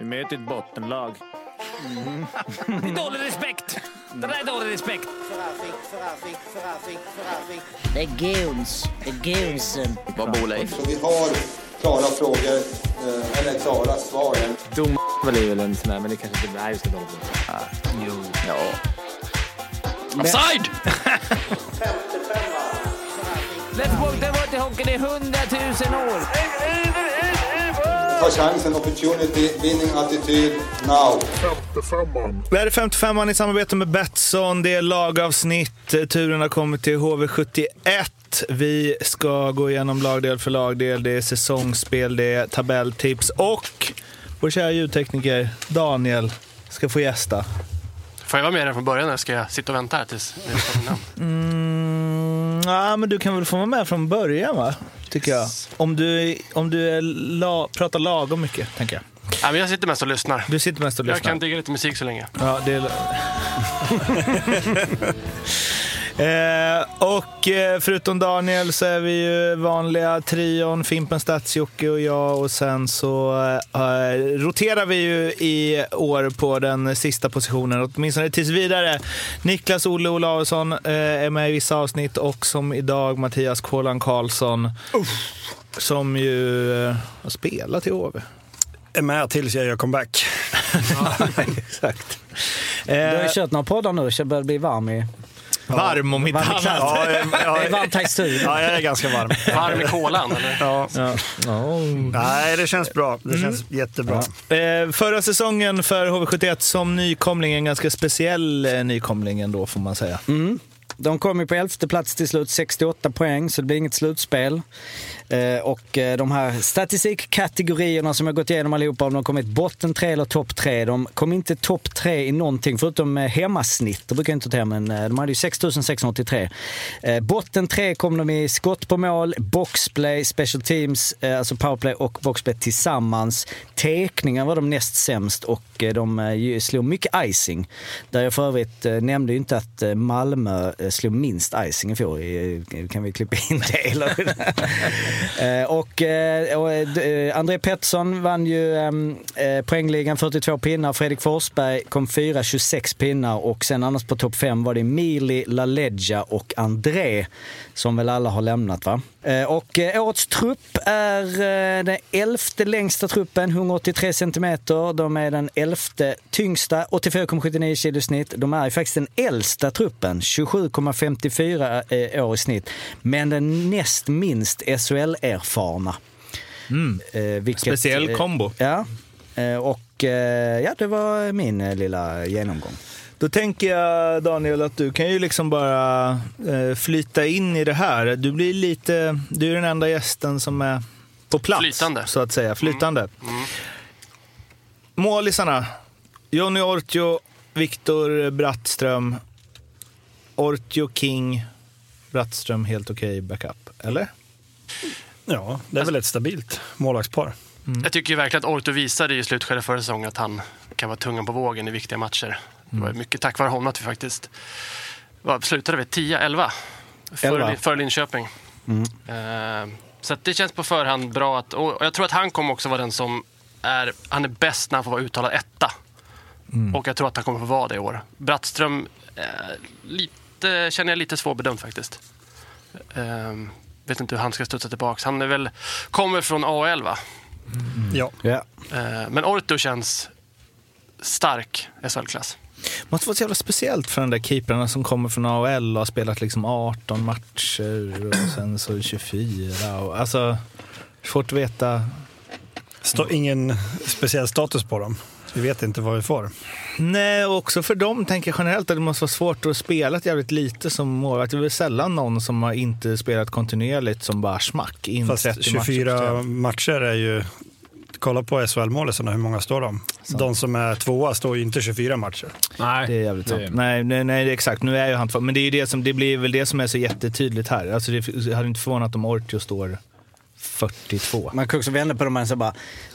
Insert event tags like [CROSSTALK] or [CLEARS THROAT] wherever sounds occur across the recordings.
Vi möter ett bottenlag. Mm. Det [LAUGHS] är dålig respekt! Det där är dålig respekt. Det är guns. Det är gunsen. Vad bor Leif? Så vi har klara frågor, eh, eller klara svar. Dom är väl en sån där, men det kanske inte är just det. Jo. Ja. Offside! [LAUGHS] Let's walk the water hockey, det är hundratusen år. Ta chansen, opportunity, winning attityd, now. Det här är 55an i samarbete med Betsson. Det är lagavsnitt. Turen har kommit till HV71. Vi ska gå igenom lagdel för lagdel. Det är säsongsspel, det är tabelltips och vår kära ljudtekniker Daniel ska få gästa. Får jag vara med redan från början eller ska jag sitta och vänta här tills tar mitt namn? Mm, ja, men du kan väl få vara med från början va? Tycker jag. Om du, om du la, pratar lagom mycket, tänker jag. Ja, men jag sitter mest och lyssnar. Du sitter mest och Jag lyssnar. kan digga lite musik så länge. Ja, det är... [LAUGHS] eh, och eh, förutom Daniel så är vi ju vanliga trion, Fimpen, Stats-Jocke och jag. Och sen så eh, roterar vi ju i år på den sista positionen, åtminstone tills vidare. Niklas Olle Olausson eh, är med i vissa avsnitt och som idag Mattias Kålan Karlsson. Som ju eh, har spelat i HV. är med tills jag gör comeback. [LAUGHS] Exakt. Du har ju Eh, kört några poddar nu så jag börjar bli varm i... varm om inte Varm annat. Ja, jag, Det är jag, varmt här i studion. ja, jag är ganska varm. Varm i kolan eller? Ja. Ja. Ja. Nej, det känns bra. Det känns jättebra. Eh, förra säsongen för HV71 som nykomling, en ganska speciell eh, nykomling ändå får man säga. De kom ju på elfte plats till slut, 68 poäng, så det blir inget slutspel. Eh, och eh, de här statistikkategorierna som jag gått igenom allihopa, om de kommit botten tre eller topp tre. De kom inte topp tre i någonting förutom eh, hemmasnitt. Det brukar jag inte ta men de hade ju 6683. Botten tre kom de i skott på mål, boxplay, special teams, alltså powerplay och boxplay tillsammans. Tekningar var de näst sämst och de slog mycket icing. Där jag för övrigt nämnde ju inte att Malmö slog minst icing i fjol. Kan vi klippa in det? [LAUGHS] Eh, och eh, och, eh, André Pettersson vann ju ehm, eh, poängligan 42 pinnar. Fredrik Forsberg kom fyra, 26 pinnar. Och sen annars på topp 5 var det Mili, LaLeggia och André som väl alla har lämnat va? Och årets trupp är den elfte längsta truppen, 183 centimeter. De är den elfte tyngsta, 84,79 kilo i snitt. De är ju faktiskt den äldsta truppen, 27,54 år i snitt. Men den näst minst SHL SHL-erfarna. Eh, vilket, Speciell eh, kombo. Ja, Eh, och eh, ja, det var min eh, lilla genomgång. Då tänker jag Daniel att du kan ju liksom bara eh, flyta in i det här. Du blir lite, du är den enda gästen som är på plats. Flytande. Så att säga, flytande. Målisarna. Jonny Ortio, Viktor Brattström. Ortio King, Brattström helt okej backup, eller? Ja, det är väl ett stabilt målvaktspar. Jag tycker ju verkligen att Orto visade i slutskedet förra säsongen att han kan vara tungan på vågen i viktiga matcher. Det var mycket tack vare honom att vi faktiskt vad, slutade vi 10-11 för, Elva. Lin- för Linköping. Eh, så att det känns på förhand bra. Att, och jag tror att han kommer också vara den som är, han är bäst när han får vara uttalad etta. Och jag tror att han kommer få vara det i år. Brattström eh, lite, känner jag lite svårbedömd faktiskt. Eh, vet inte hur han ska studsa tillbaka. Han är väl, kommer från AHL va? Ja. Ja. Eh, Men Orto känns stark SHL-klass. måste vara så jävla speciellt för den där keeprarna som kommer från AHL och har spelat liksom 18 matcher och sen så 24. Och, alltså, svårt att veta. Står ingen speciell status på dem. Vi vet inte vad vi får. Nej, och också för dem tänker jag generellt att det måste vara svårt att spela ett jävligt lite som målvakt. Det är väl sällan någon som har inte spelat kontinuerligt som bara smack in Fast 30 24 matcher. matcher är ju... Kolla på SHL-målisarna, hur många står de? De som är tvåa står ju inte 24 matcher. Nej, Det är jävligt sant. Nej, nej, nej, det är exakt. Nu är ju han två. Men det, är ju det, som, det blir väl det som är så jättetydligt här. Alltså det hade inte förvånat om Ortio står 42. Man kan också vända på det och bara,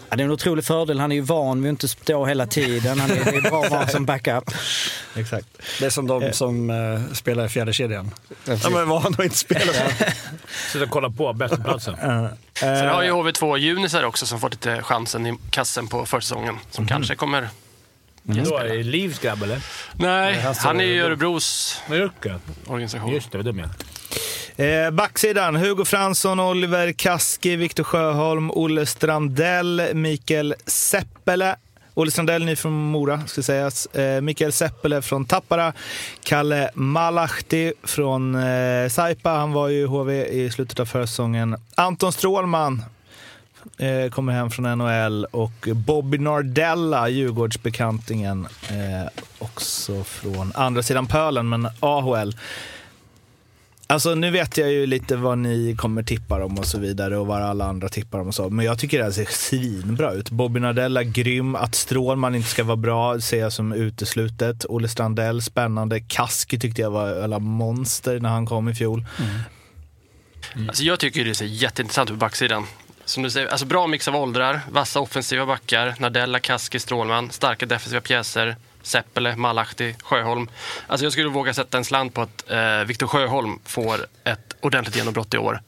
Ja, det är en otrolig fördel. Han är ju van vid att inte stå hela tiden. Han är, det är bra att ha som backup. [LAUGHS] Exakt. Det är som de som eh, spelar i fjärde kedjan. De är vana att inte spela så. [LAUGHS] Sitta och kolla på bästaplatsen. Sen har ju HV2 junisar också som fått lite chansen i kassen på försäsongen. Som kanske kommer... Då är det Livs grabb, eller? Nej, han är ju. Örebros organisation. Just det, jag är. Eh, backsidan, Hugo Fransson, Oliver Kaski, Viktor Sjöholm, Olle Strandell, Mikael Seppele. Olle Strandell, ny från Mora, ska sägas. Eh, Mikael Seppele från Tappara. Kalle Malahti från eh, Saipa. Han var ju HV i slutet av förra säsongen. Anton Strålman eh, kommer hem från NHL och Bobby Nardella, Djurgårdsbekantingen, eh, också från andra sidan pölen, men AHL. Alltså nu vet jag ju lite vad ni kommer tippa om och så vidare och vad alla andra tippar om och så. Men jag tycker det här ser svinbra ut. Bobby Nardella, grym. Att Strålman inte ska vara bra ser jag som uteslutet. Olle Strandell, spännande. Kaski tyckte jag var alla monster när han kom i fjol. Mm. Alltså jag tycker det ser jätteintressant ut på backsidan. Som du säger, alltså bra mix av åldrar, vassa offensiva backar, Nardella, Kaski, Strålman, starka defensiva pjäser, Seppele, Malahti, Sjöholm. Alltså jag skulle våga sätta en slant på att eh, Viktor Sjöholm får ett ordentligt genombrott i år.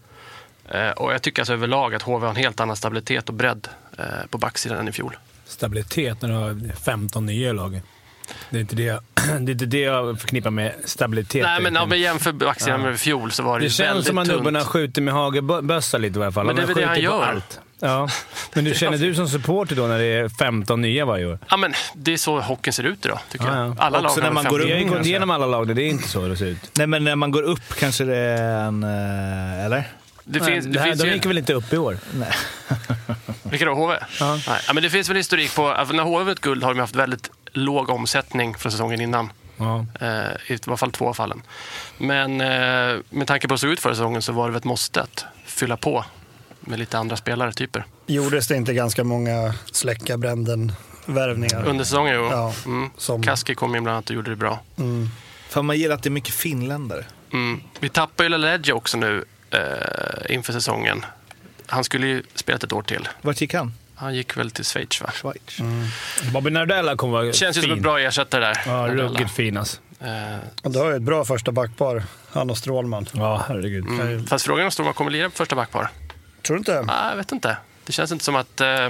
Eh, och jag tycker alltså överlag att HV har en helt annan stabilitet och bredd eh, på backsidan än i fjol. Stabilitet när du har 15 nya i laget. Det är inte det, [CLEARS THROAT] det, är inte det jag förknippar med stabilitet. Nej, men om vi jämför backsidan med i fjol så var det, det ju känns väldigt som att tunt. nubbarna skjuter med hagelbössa lite i alla fall. Men det är väl det han gör. Allt. Ja. [LAUGHS] Men du känner du som supporter då när det är 15 nya varje år? Ja, men det är så hockeyn ser ut idag, tycker Ja, jag. ja. Alla Också lag när man går 50 Vi har ju upp gått igenom alla lag, det är inte så det ser ut. Nej men när man går upp kanske det är en... eh, Eller? Det Nej, finns, det det här, finns de ju... gick väl inte upp i år? [LAUGHS] Vilka då? HV? Ja. Nej, ja, men det finns väl historik på... Alltså, när HV vunnit guld har de haft väldigt låg omsättning från säsongen innan. Ja. Eh, I alla fall två av fallen. Men eh, med tanke på hur det såg ut förra säsongen så var det väl ett måste att fylla på med lite andra spelare, typer. Gjordes det inte ganska många släcka bränden-värvningar? Under säsongen, jo. Ja, Mm. som- Kaski kom in bland annat och gjorde det bra. Mm. För man gillar att det är mycket finländare. Mm. Vi tappar ju Laledge också nu eh, inför säsongen. Han skulle ju spelat ett år till. Vart gick han? Han gick väl till Schweiz, va? Schweiz. Bobby Nardella kommer vara Känns ju som en bra ersättare där. Ja, ruggigt fin alltså. Eh, du har ju ett bra första backpar, han och Strålman. Ja, herregud. mm. Fast frågan är om Storman kommer lira på första backpar. Tror du inte? Nej, jag vet inte. Det känns inte som att... Eh,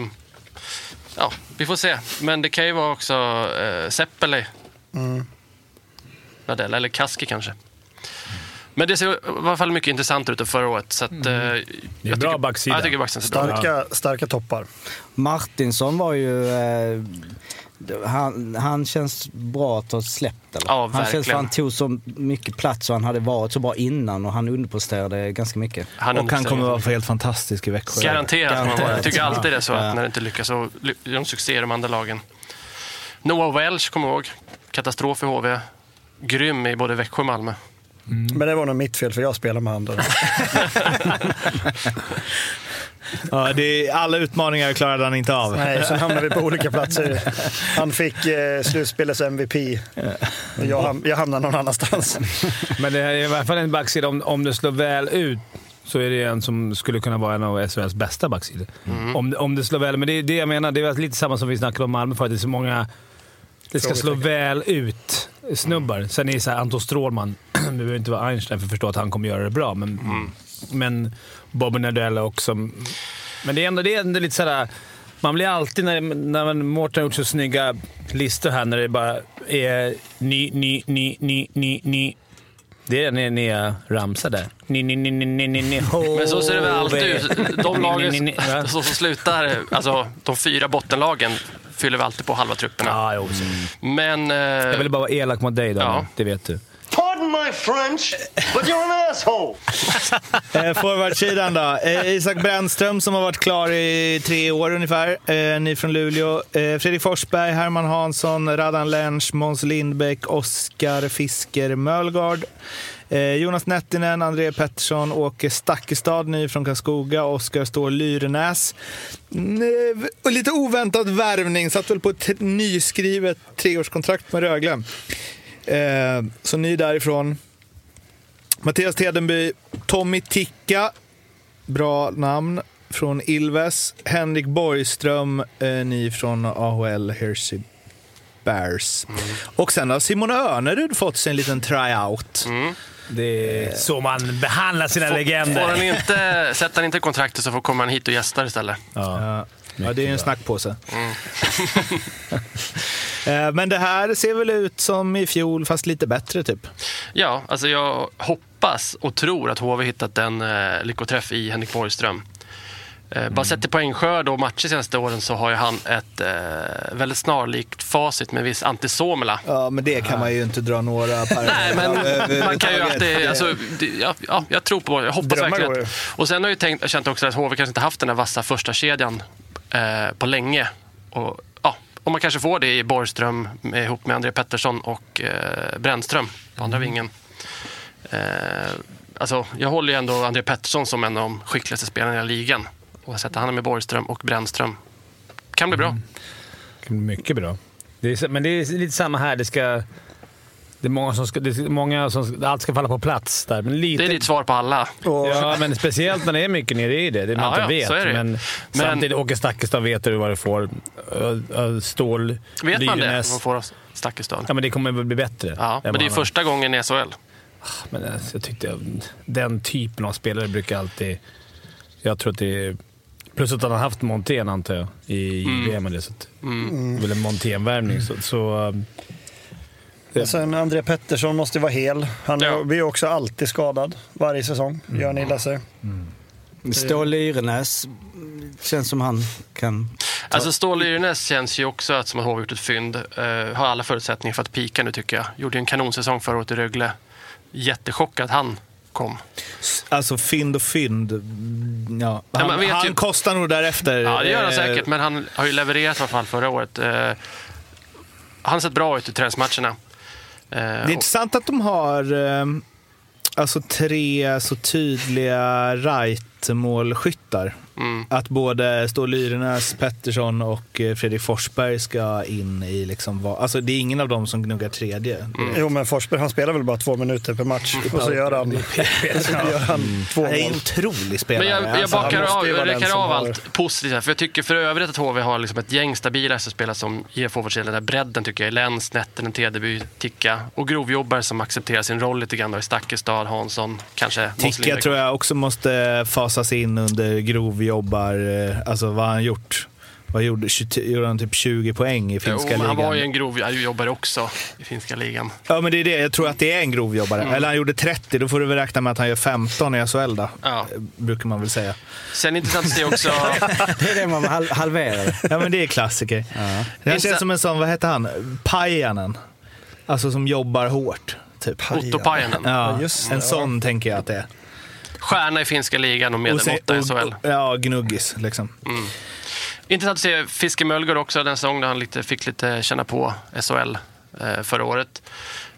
ja, vi får se. Men det kan ju vara också eh, Seppele. Mm. Nadella, eller Kaski kanske. Men det ser i alla fall mycket intressant ut förra året. Så att, eh, Det är jag bra tycker, backsida. Ja, jag tycker backsidan ser bra. Starka, starka toppar. Martinsson var ju... Eh, han, han känns bra att ha släppt eller? Ja, Han känns han tog så mycket plats och han hade varit så bra innan och han underpresterade ganska mycket. Han Och han kommer vara helt fantastisk i Växjö. Garanterat. vara. Jag tycker alltid det är så Ja. att när det inte lyckas så gör de succé i de andra lagen. Noah Welch, kommer jag ihåg. Katastrof i HV. Grym i både Växjö och Malmö. Men det var nog mitt fel för jag spelar med han där. [LAUGHS] Ja, det är, alla utmaningar klarade han inte av. Nej, sen hamnade vi på olika platser. Han fick eh, slutspelets MVP. Och jag, ham- jag hamnade någon annanstans. Men det är i alla fall en backsida. Om, om det slår väl ut så är det en som skulle kunna vara en av SHLs bästa backsidor. Om, om det slår väl. Men det är det jag menar. Det är lite samma som vi snackade om Malmö förut. Det är så många... Det ska slå väl ut snubbar. Sen är det så här, Anton Strålman. Vi [CLEARS THROAT] behöver inte vara Einstein för att förstå att han kommer göra det bra, men, men Bobby Nardella också. Men det är ändå, det är ändå lite sådär... Man blir alltid, när, när man, Mårten har gjort så snygga listor här, när det bara är ny, ny, ny, ny, ny, ny. Det är när ni ramsar där. Ni, ni, ni, ni, ni, ni, Men så ser det väl alltid ut. De lagen som slutar, alltså de fyra bottenlagen, fyller vi alltid på halva trupperna. Ja, jo. Men... Eh, Jag ville bara vara elak mot dig, Daniel. Ja. Det vet du. Pardon my French, but you're an asshole. [LAUGHS] Eh, Forwardsidan då. Eh, Isak Brännström som har varit klar i tre år ungefär. Eh, ny från Luleå. Eh, Fredrik Forsberg, Herman Hansson, Radan Lensch, Måns Lindbäck, Oskar Fisker Mölgard. Eh, Jonas Nettinen, André Pettersson, Åke Stakkestad, ny från Karlskoga, Oskar Ståhl Lyrenäs. Mm, och lite oväntad värvning, satt väl på ett nyskrivet treårskontrakt med Rögle. Eh, så ny därifrån. Mattias Tedenby, Tommy Ticka, bra namn. från Ilves. Henrik Borgström, eh, ny från AHL Hersey Bears. Och sen har Simon Önerud fått sig en liten tryout. Det är så man behandlar sina Får legender. han inte, sätter han inte kontraktet så får kommer han hit och gästar istället. Ja, ja, det är en snackpåse. [LAUGHS] Eh, Men det här ser väl ut som i fjol, fast lite bättre typ. Ja, alltså jag hoppas och tror att HV hittat en eh, lyckoträff i Henrik Borgström. Eh, Bara sett till poängskörd och matcher de senaste åren så har ju han ett eh, väldigt snarlikt facit med viss Antti Suomela. Ja, men det kan man ju inte dra några [LAUGHS] Nej, men man kan ju alltid... Alltså, ja, ja, jag tror på Jag hoppas Drömmar verkligen att... Och sen har jag tänkt, känt också att HV kanske inte haft den här vassa första kedjan eh, på länge. Och, ja, och man kanske får det i Borgström med, ihop med André Pettersson och eh, Brännström på andra vingen. Eh, alltså, jag håller ju ändå André Pettersson som en av de skickligaste spelarna i ligan. Och sätta han med Borgström och Brännström kan bli bra. Mycket bra. Det är, men det är lite samma här. Det ska... Det är många som ska... Det är många som, allt ska falla på plats där. Men lite, Det är ditt svar på alla. Och, Ja, men speciellt när det är mycket nere i det. Det man Ja, inte ja, vet. så är det ju. Men, Men- samtidigt, Åke Stakkestad vet du vad du får. Stål, Vet man det? Man får Stakkestad. Ja, men det kommer bli bättre. Ja, men vad det är första gången i SHL. Men alltså, jag tyckte den typen av spelare brukar alltid... Jag tror att det är... Plus att han har haft Montén antar jag i Mm. JVM. eller Så att, Det är väl en Montén-värvning. Så, så, um, och sen André Pettersson måste vara hel. Han Ja. blir ju också alltid skadad varje säsong. Gör han illa sig. Stål Lyrenäs, känns som han kan... Alltså Ståhl Yrnes känns ju också att som att HV gjort ett fynd. Uh, har alla förutsättningar för att pika nu tycker jag. Gjorde ju en kanonsäsong förra året i Rögle. Jättechockad att han kom. Alltså fynd och fynd. mm, Ja. Ja, Han, vet han ju- kostar nog därefter. Ja, det gör han eh, säkert, men han har ju levererat i alla fall förra året. Uh, han har sett bra ut i träningsmatcherna. Eh, Det är intressant att de har eh, alltså tre så tydliga right-målskyttar. Mm. Att både Stål Lyrenäs, Pettersson och eh, Fredrik Forsberg ska in i liksom... va- Alltså det är ingen av dem som gnuggar tredje. Mm. Jo, men Forsberg han spelar väl bara två minuter per match och så gör han, [LAUGHS] [LAUGHS] så gör han två Han är en mål. otrolig spelare. Men jag, jag Alltså, bakar av, räkar av har- allt positivt här. För jag tycker för övrigt att HV har liksom ett gäng stabila spelare som ger forwardsidan den där bredden tycker jag. Lenz, Nettinen, Tedeby, Ticka och grovjobbare som accepterar sin roll lite grann. I Stakkestad, Hansson, kanske Ticka tror jag också måste fasas in under grovjobbar. Eh, Alltså vad har han gjort? Vad gjorde, 20, gjorde han typ 20 poäng i finska Jo, ligan? han var ju en grovjobbare också i finska ligan. Ja, men det är det. Jag tror att det är en grovjobbare. Eller han gjorde 30, då får du väl räkna med att han gör 15 i SHL då. Ja. Eh, Brukar man väl säga. Sen intressant att se också... Det är det man hal- halverar. Ja, men det är klassiker. Det här Intressant- känns som en sån, vad heter han? Pajanen. Alltså som jobbar hårt. Typ. Otto Pajanen. Ja, just det, en ja. sån tänker jag att det är. Stjärna i finska ligan och Och medel se- åtta i SHL. Ja, gnuggis liksom. Intressant att se Fiske Mölgård också, den säsong där han lite, fick lite känna på SHL eh, förra året.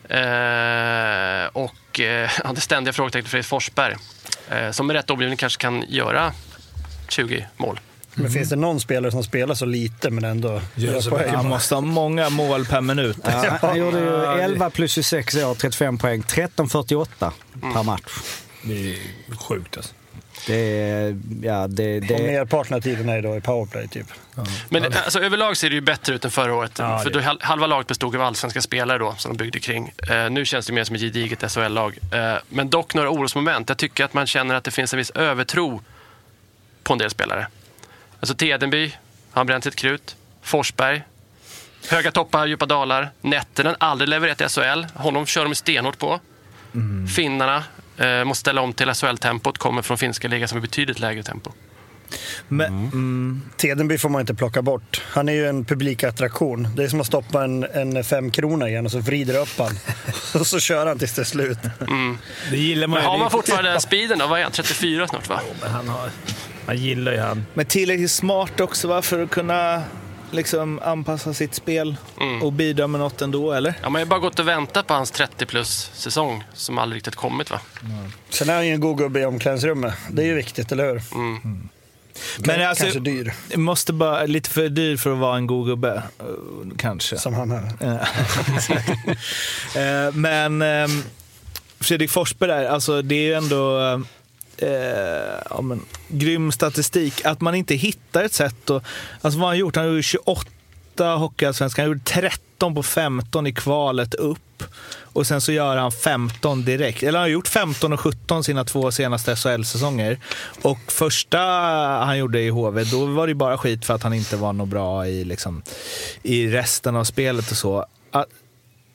Eh, och eh, [LAUGHS] ja, det ständiga frågetecknet Fredrik Forsberg, eh, som med rätt omgivning kanske kan göra 20 mål. Men finns det någon spelare som spelar så lite men ändå gör poäng? Han måste ha många mål per minut. Ja, han gjorde ju 11 plus 26 år, 35 poäng. 13.48 per match. Det är sjukt alltså. Det är... Ja, det... Och det merparten av tiden är då i powerplay typ. Men alltså, överlag ser det ju bättre ut än förra året. Ja, för då, hal- halva laget bestod av allsvenska spelare då, som de byggde kring. Eh, nu känns det mer som ett gediget SHL-lag. Eh, men dock några orosmoment. Jag tycker att man känner att det finns en viss övertro på en del spelare. Alltså Tedenby, han bränt sitt krut. Forsberg, höga toppar, djupa dalar. Nettinen, aldrig levererat i SHL. Honom kör de stenhårt på. Finnarna eh, måste ställa om till SHL-tempot, kommer från finska ligan som är betydligt lägre tempo. Men, mm. Tedenby får man inte plocka bort. Han är ju en publikattraktion. Det är som att stoppa en, en femkrona igen och så vrider upp han. [LAUGHS] och så kör han tills det är slut. Det gillar man Men ju. har Det är- man fortfarande den speeden då? Vad är han? 34 snart va? Men han, har, han gillar ju han. men tillräckligt smart också va, för att kunna liksom, anpassa sitt spel och bidra med något ändå, eller? Ja, man har ju bara gått och väntat på hans 30 plus säsong som aldrig riktigt kommit va? Sen är han ju en god gubbe i omklädningsrummet. Det är ju viktigt, eller hur? Men alltså, Kanske dyr, måste bara, lite för dyr för att vara en god gubbe. eh, Kanske. som han är. [LAUGHS] Eh, Men ehm, Fredrik Forsberg där, alltså det är ju ändå eh, ja, men, grym statistik. Att man inte hittar ett sätt. Och, alltså vad har han gjort? Han har gjort 28 Hockeyallsvenskan, Han gjorde 13 på 15 i kvalet upp. Och sen så gör han 15 direkt. Eller han har gjort 15 och 17 sina två senaste SHL-säsonger. Och första han gjorde i HV, då var det bara skit för att han inte var något bra i, liksom, i resten av spelet och så. Att,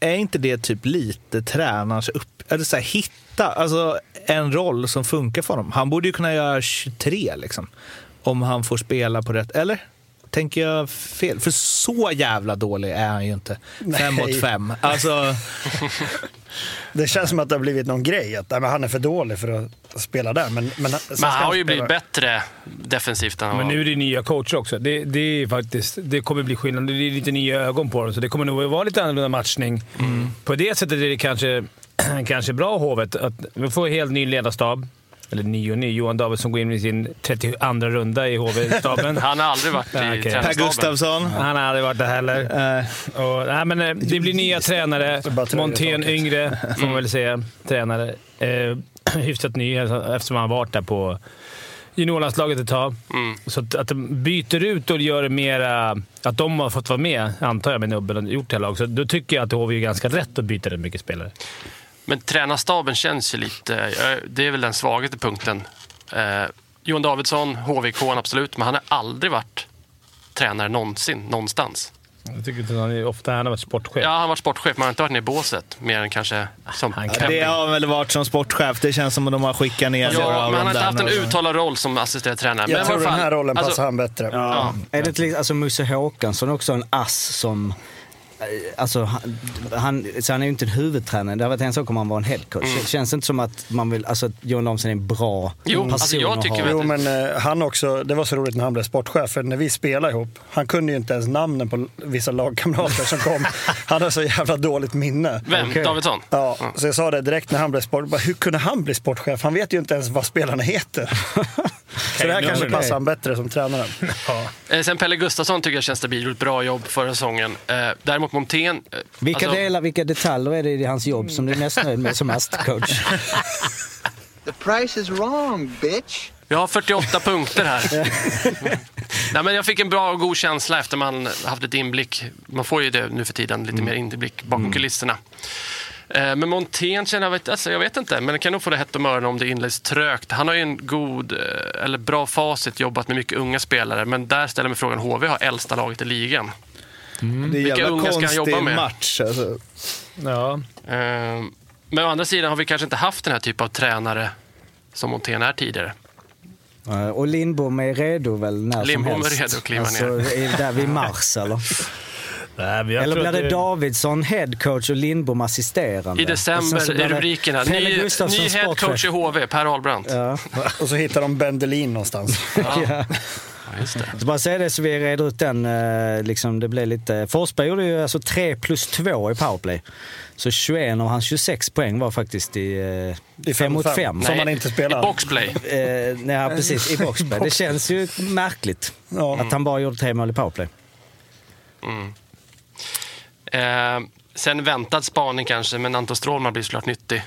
är inte det typ lite tränarens upp... Eller så här, hitta alltså, en roll som funkar för honom. Han borde ju kunna göra 23 liksom. Om han får spela på rätt... Eller? Tänker jag fel? För så jävla dålig är han ju inte. Fem mot fem. Alltså, [LAUGHS] Det känns som att det har blivit någon grej, att nej, men han är för dålig för att spela där. Men, men, Men han har ju blivit bättre defensivt än Men nu är det nya coacher också. Det, det, är faktiskt, det kommer bli skillnad. Det är lite nya ögon på dem, så det kommer nog vara lite annorlunda matchning. På det sättet är det kanske, [CLEARS THROAT] kanske bra Hovet att vi får en helt ny ledarstab. Eller ny och ny. Johan Davidsson går in i sin 32 runda i HV-staben. [LAUGHS] Han har aldrig varit i Ja, okej. per. Gustafsson. Han har aldrig varit där heller. Eh, Och, nej, men, eh, det blir nya tränare. Montén yngre, får man väl säga. Tränare. Eh, [CLEARS THROAT] hyfsat ny eftersom han har varit där på juniorlandslaget ett tag. Mm. Så att, att de byter ut och gör det mera... Att de har fått vara med, antar jag, med nubben och gjort det här laget. Så då tycker jag att HV är ganska rätt att byta rätt mycket spelare. Men tränarstaben känns ju lite... eh, Det är väl den svagaste punkten. Eh, Johan Davidsson, HVK absolut, men han har aldrig varit tränare någonsin, någonstans. Jag tycker inte han är ofta han har varit sportchef. Ja, han har varit sportchef, men han har inte varit nere i båset mer än kanske som Han kan- det har han väl varit som sportchef. Det känns som att de har skickat ner Ja, men han har inte haft en uttalad roll som assisterande tränare. Jag men tror den här rollen alltså, passar han bättre. Ja. Är det till, alltså Musse Håkansson också en ass som... eh, Alltså, han, han, så han är ju inte en huvudtränare. Det har varit en sak om han var en headcoach. Det känns inte som att man vill... Alltså, att Johan Davidsson är en bra Jo, person alltså, jag att tycker ha. väl- Jo, men eh, han också, det var så roligt när han blev sportchef, för när vi spelade ihop, han kunde ju inte ens namnen på vissa lagkamrater som kom. [LAUGHS] Han hade så jävla dåligt minne. Vem? Okej. Davidsson? Ja, så jag sa det direkt när han blev sportchef. Hur kunde han bli sportchef? Han vet ju inte ens vad spelarna heter. [LAUGHS] så det här kanske passar han bättre som tränare. [LAUGHS] Eh, Sen Pelle Gustafsson tycker jag känns stabil. Gjort ett bra jobb förra säsongen. Eh, däremot Montén... Eh, Vilka, alltså, delar, vilka detaljer är det i hans jobb som du är mest nöjd med som AST-coach? The price is wrong, bitch. Vi har 48 punkter här. [LAUGHS] Nej, men jag fick en bra och god känsla efter man haft lite inblick. Man får ju det nu för tiden, lite mer inblick bakom kulisserna. Eh, Men Montén känner jag, vet, alltså, jag vet inte, men det kan nog få det hett om öronen om det inleds trögt. Han har ju en god, eh, eller bra facit, jobbat med mycket unga spelare. Men där ställer mig frågan, HV har äldsta laget i ligan. Det är en Vilka jävla unga ska han konstig jobba med? match. Alltså. Ja. Eh, Men å andra sidan har vi kanske inte haft den här typen av tränare som Montén är tidigare. Eh, Och Lindbom är redo väl när Lindbom som är helst? redo att kliva alltså, ner. Är där vid mars [LAUGHS] eller? Nej, men jag Eller tror blir att det Davidsson headcoach och Lindbom assisterande? I Och sen december blir är det rubrikerna. Pelle Ny, Gustafsson ny headcoach sportchef. i HV, Per Ahlbrandt. Ja. Och så hittar de Bendelin någonstans. [LAUGHS] ja. [LAUGHS] Just det. Så bara säga det så vi reder ut den. eh, Liksom, det blev lite... Forsberg gjorde ju alltså 3 plus 2 i powerplay. Så 21 av hans 26 poäng var faktiskt i I 5 mot 5. Som man inte spelar. I boxplay. Eh, nej, precis. I boxplay. Det [LAUGHS] känns ju märkligt Ja. att han bara gjorde tre mål i powerplay. Eh, sen väntad spaning kanske, men Anton Strålman blir såklart nyttig.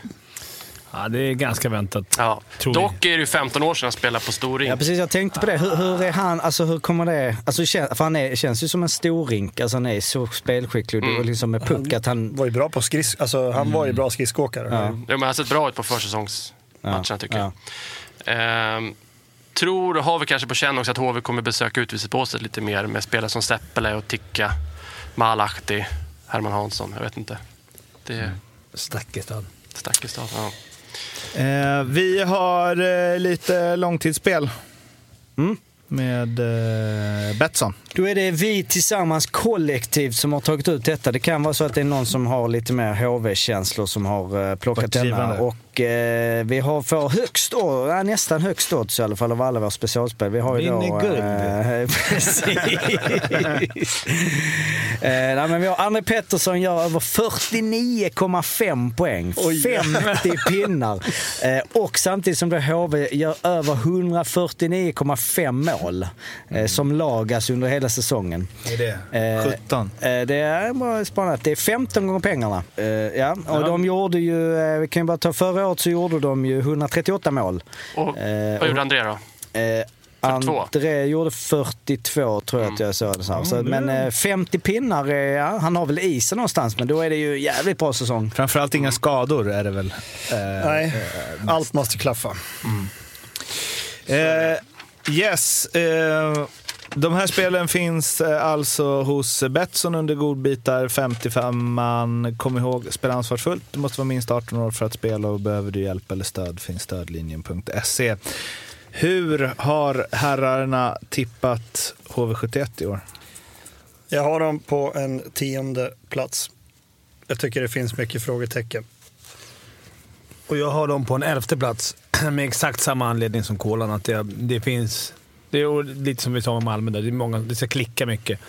Ja, det är ganska väntat. Ja. Dock är det ju 15 år sedan han spelade på Storing. Ja, precis. Jag tänkte på det. Hur, hur är han? Alltså hur kommer det... Alltså, för han är, känns ju som en storrink. Alltså han är så spelskicklig och liksom med puck att han... var ju bra på skris alltså, han var ju bra skridskoåkare. Ja. Jo, men han har sett bra ut på försäsongsmatcherna tycker ja. jag. Ehm, tror och har vi kanske på känn också att HV kommer besöka utvisningsbåset lite mer med spelare som Seppele och Ticka, Malahti, Herman Hansson. Jag vet inte. Det är Stackestad. Stackestad. Ja. Eh, vi har eh, lite långtidsspel. Mm. Med eh, Betsson. Då är det vi tillsammans kollektivt som har tagit ut detta. Det kan vara så att det är någon som har lite mer HV-känslor som har eh, plockat denna. drivande. Och eh, vi har för högst år, ja, nästan högst odds i alla fall av alla våra specialspel. Vi har ju Vinner då... guld. Eh, [LAUGHS] precis. eh, nej, men vi har André Pettersson gör över 49,5 poäng. 50 [LAUGHS] pinnar. Eh, och samtidigt som då HV gör över 149,5 mål eh, som lag alltså under hela säsongen. Är det? Eh, 17. Eh, Det är bara spännande. Det är 15 gånger pengarna. Eh, Ja, och de gjorde ju, eh, vi kan ju bara ta förra året så gjorde de ju 138 mål. Och Eh, vad gjorde André då? Eh, 42. André gjorde 42 tror jag att jag såg det. Så. så, men eh, 50 pinnar, eh, ja, han har väl isen någonstans, men då är det ju jävligt bra säsong. Framförallt inga skador är det väl. Eh, Nej, allt måste klaffa. Eh, yes. De här spelen finns eh, alltså hos Betsson under godbitar 55 man. Kom ihåg, spela ansvarsfullt. Du måste vara minst 18 år för att spela och behöver du hjälp eller stöd finns stödlinjen.se. Hur har herrarna tippat HV71 i år? Jag har dem på en tionde plats. Jag tycker det finns mycket frågetecken. Och jag har dem på en elfte plats [CLEARS THROAT] med exakt samma anledning som Kolan. Att det, det finns... Det är lite som vi sa om Malmö, där. Det, är många, det ska klicka mycket.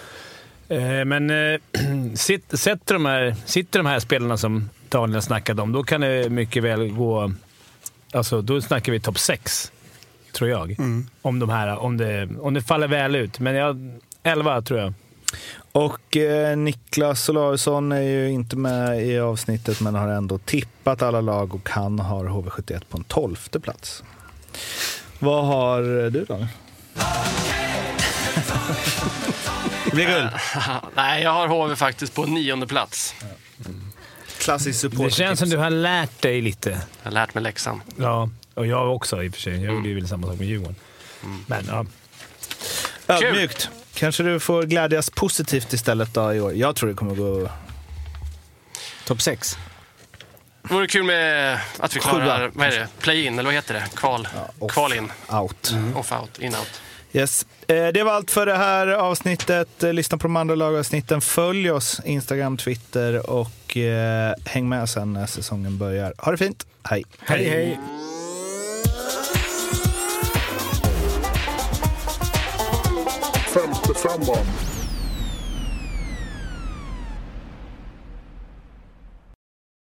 Eh, men eh, [CLEARS THROAT] sitt, sätter de här, sitter de här spelarna som Daniel snackade om, då kan det mycket väl gå... Alltså, då snackar vi topp sex, tror jag. Om, de här, om, det, om det faller väl ut. Men jag, elva tror jag. Och eh, Niklas Solarisson är ju inte med i avsnittet men har ändå tippat alla lag och han har HV71 på en tolfte plats. Vad har du då? Det blir guld. [LAUGHS] Nej, jag har HV faktiskt på nionde plats. Klassisk support. Det känns som du har lärt dig lite. Jag har lärt mig läxan. Ja, och jag också i och för sig. Jag gjorde ju väl samma sak med Djurgården. Men ja, Ödmjukt. Kanske du får glädjas positivt istället då i år. Jag tror det kommer gå... Topp 6. Det vore kul med att vi klarar, Sjua. vad är det, play-in, eller vad heter det? Kval, off. kval in, Out. off-out, in-out. Yes. Eh, Det var allt för det här avsnittet. Eh, Lyssna på de andra lagavsnitten. Följ oss Instagram, Twitter och eh, häng med sen när säsongen börjar. Ha det fint. Hej. hej hej! Femte femman.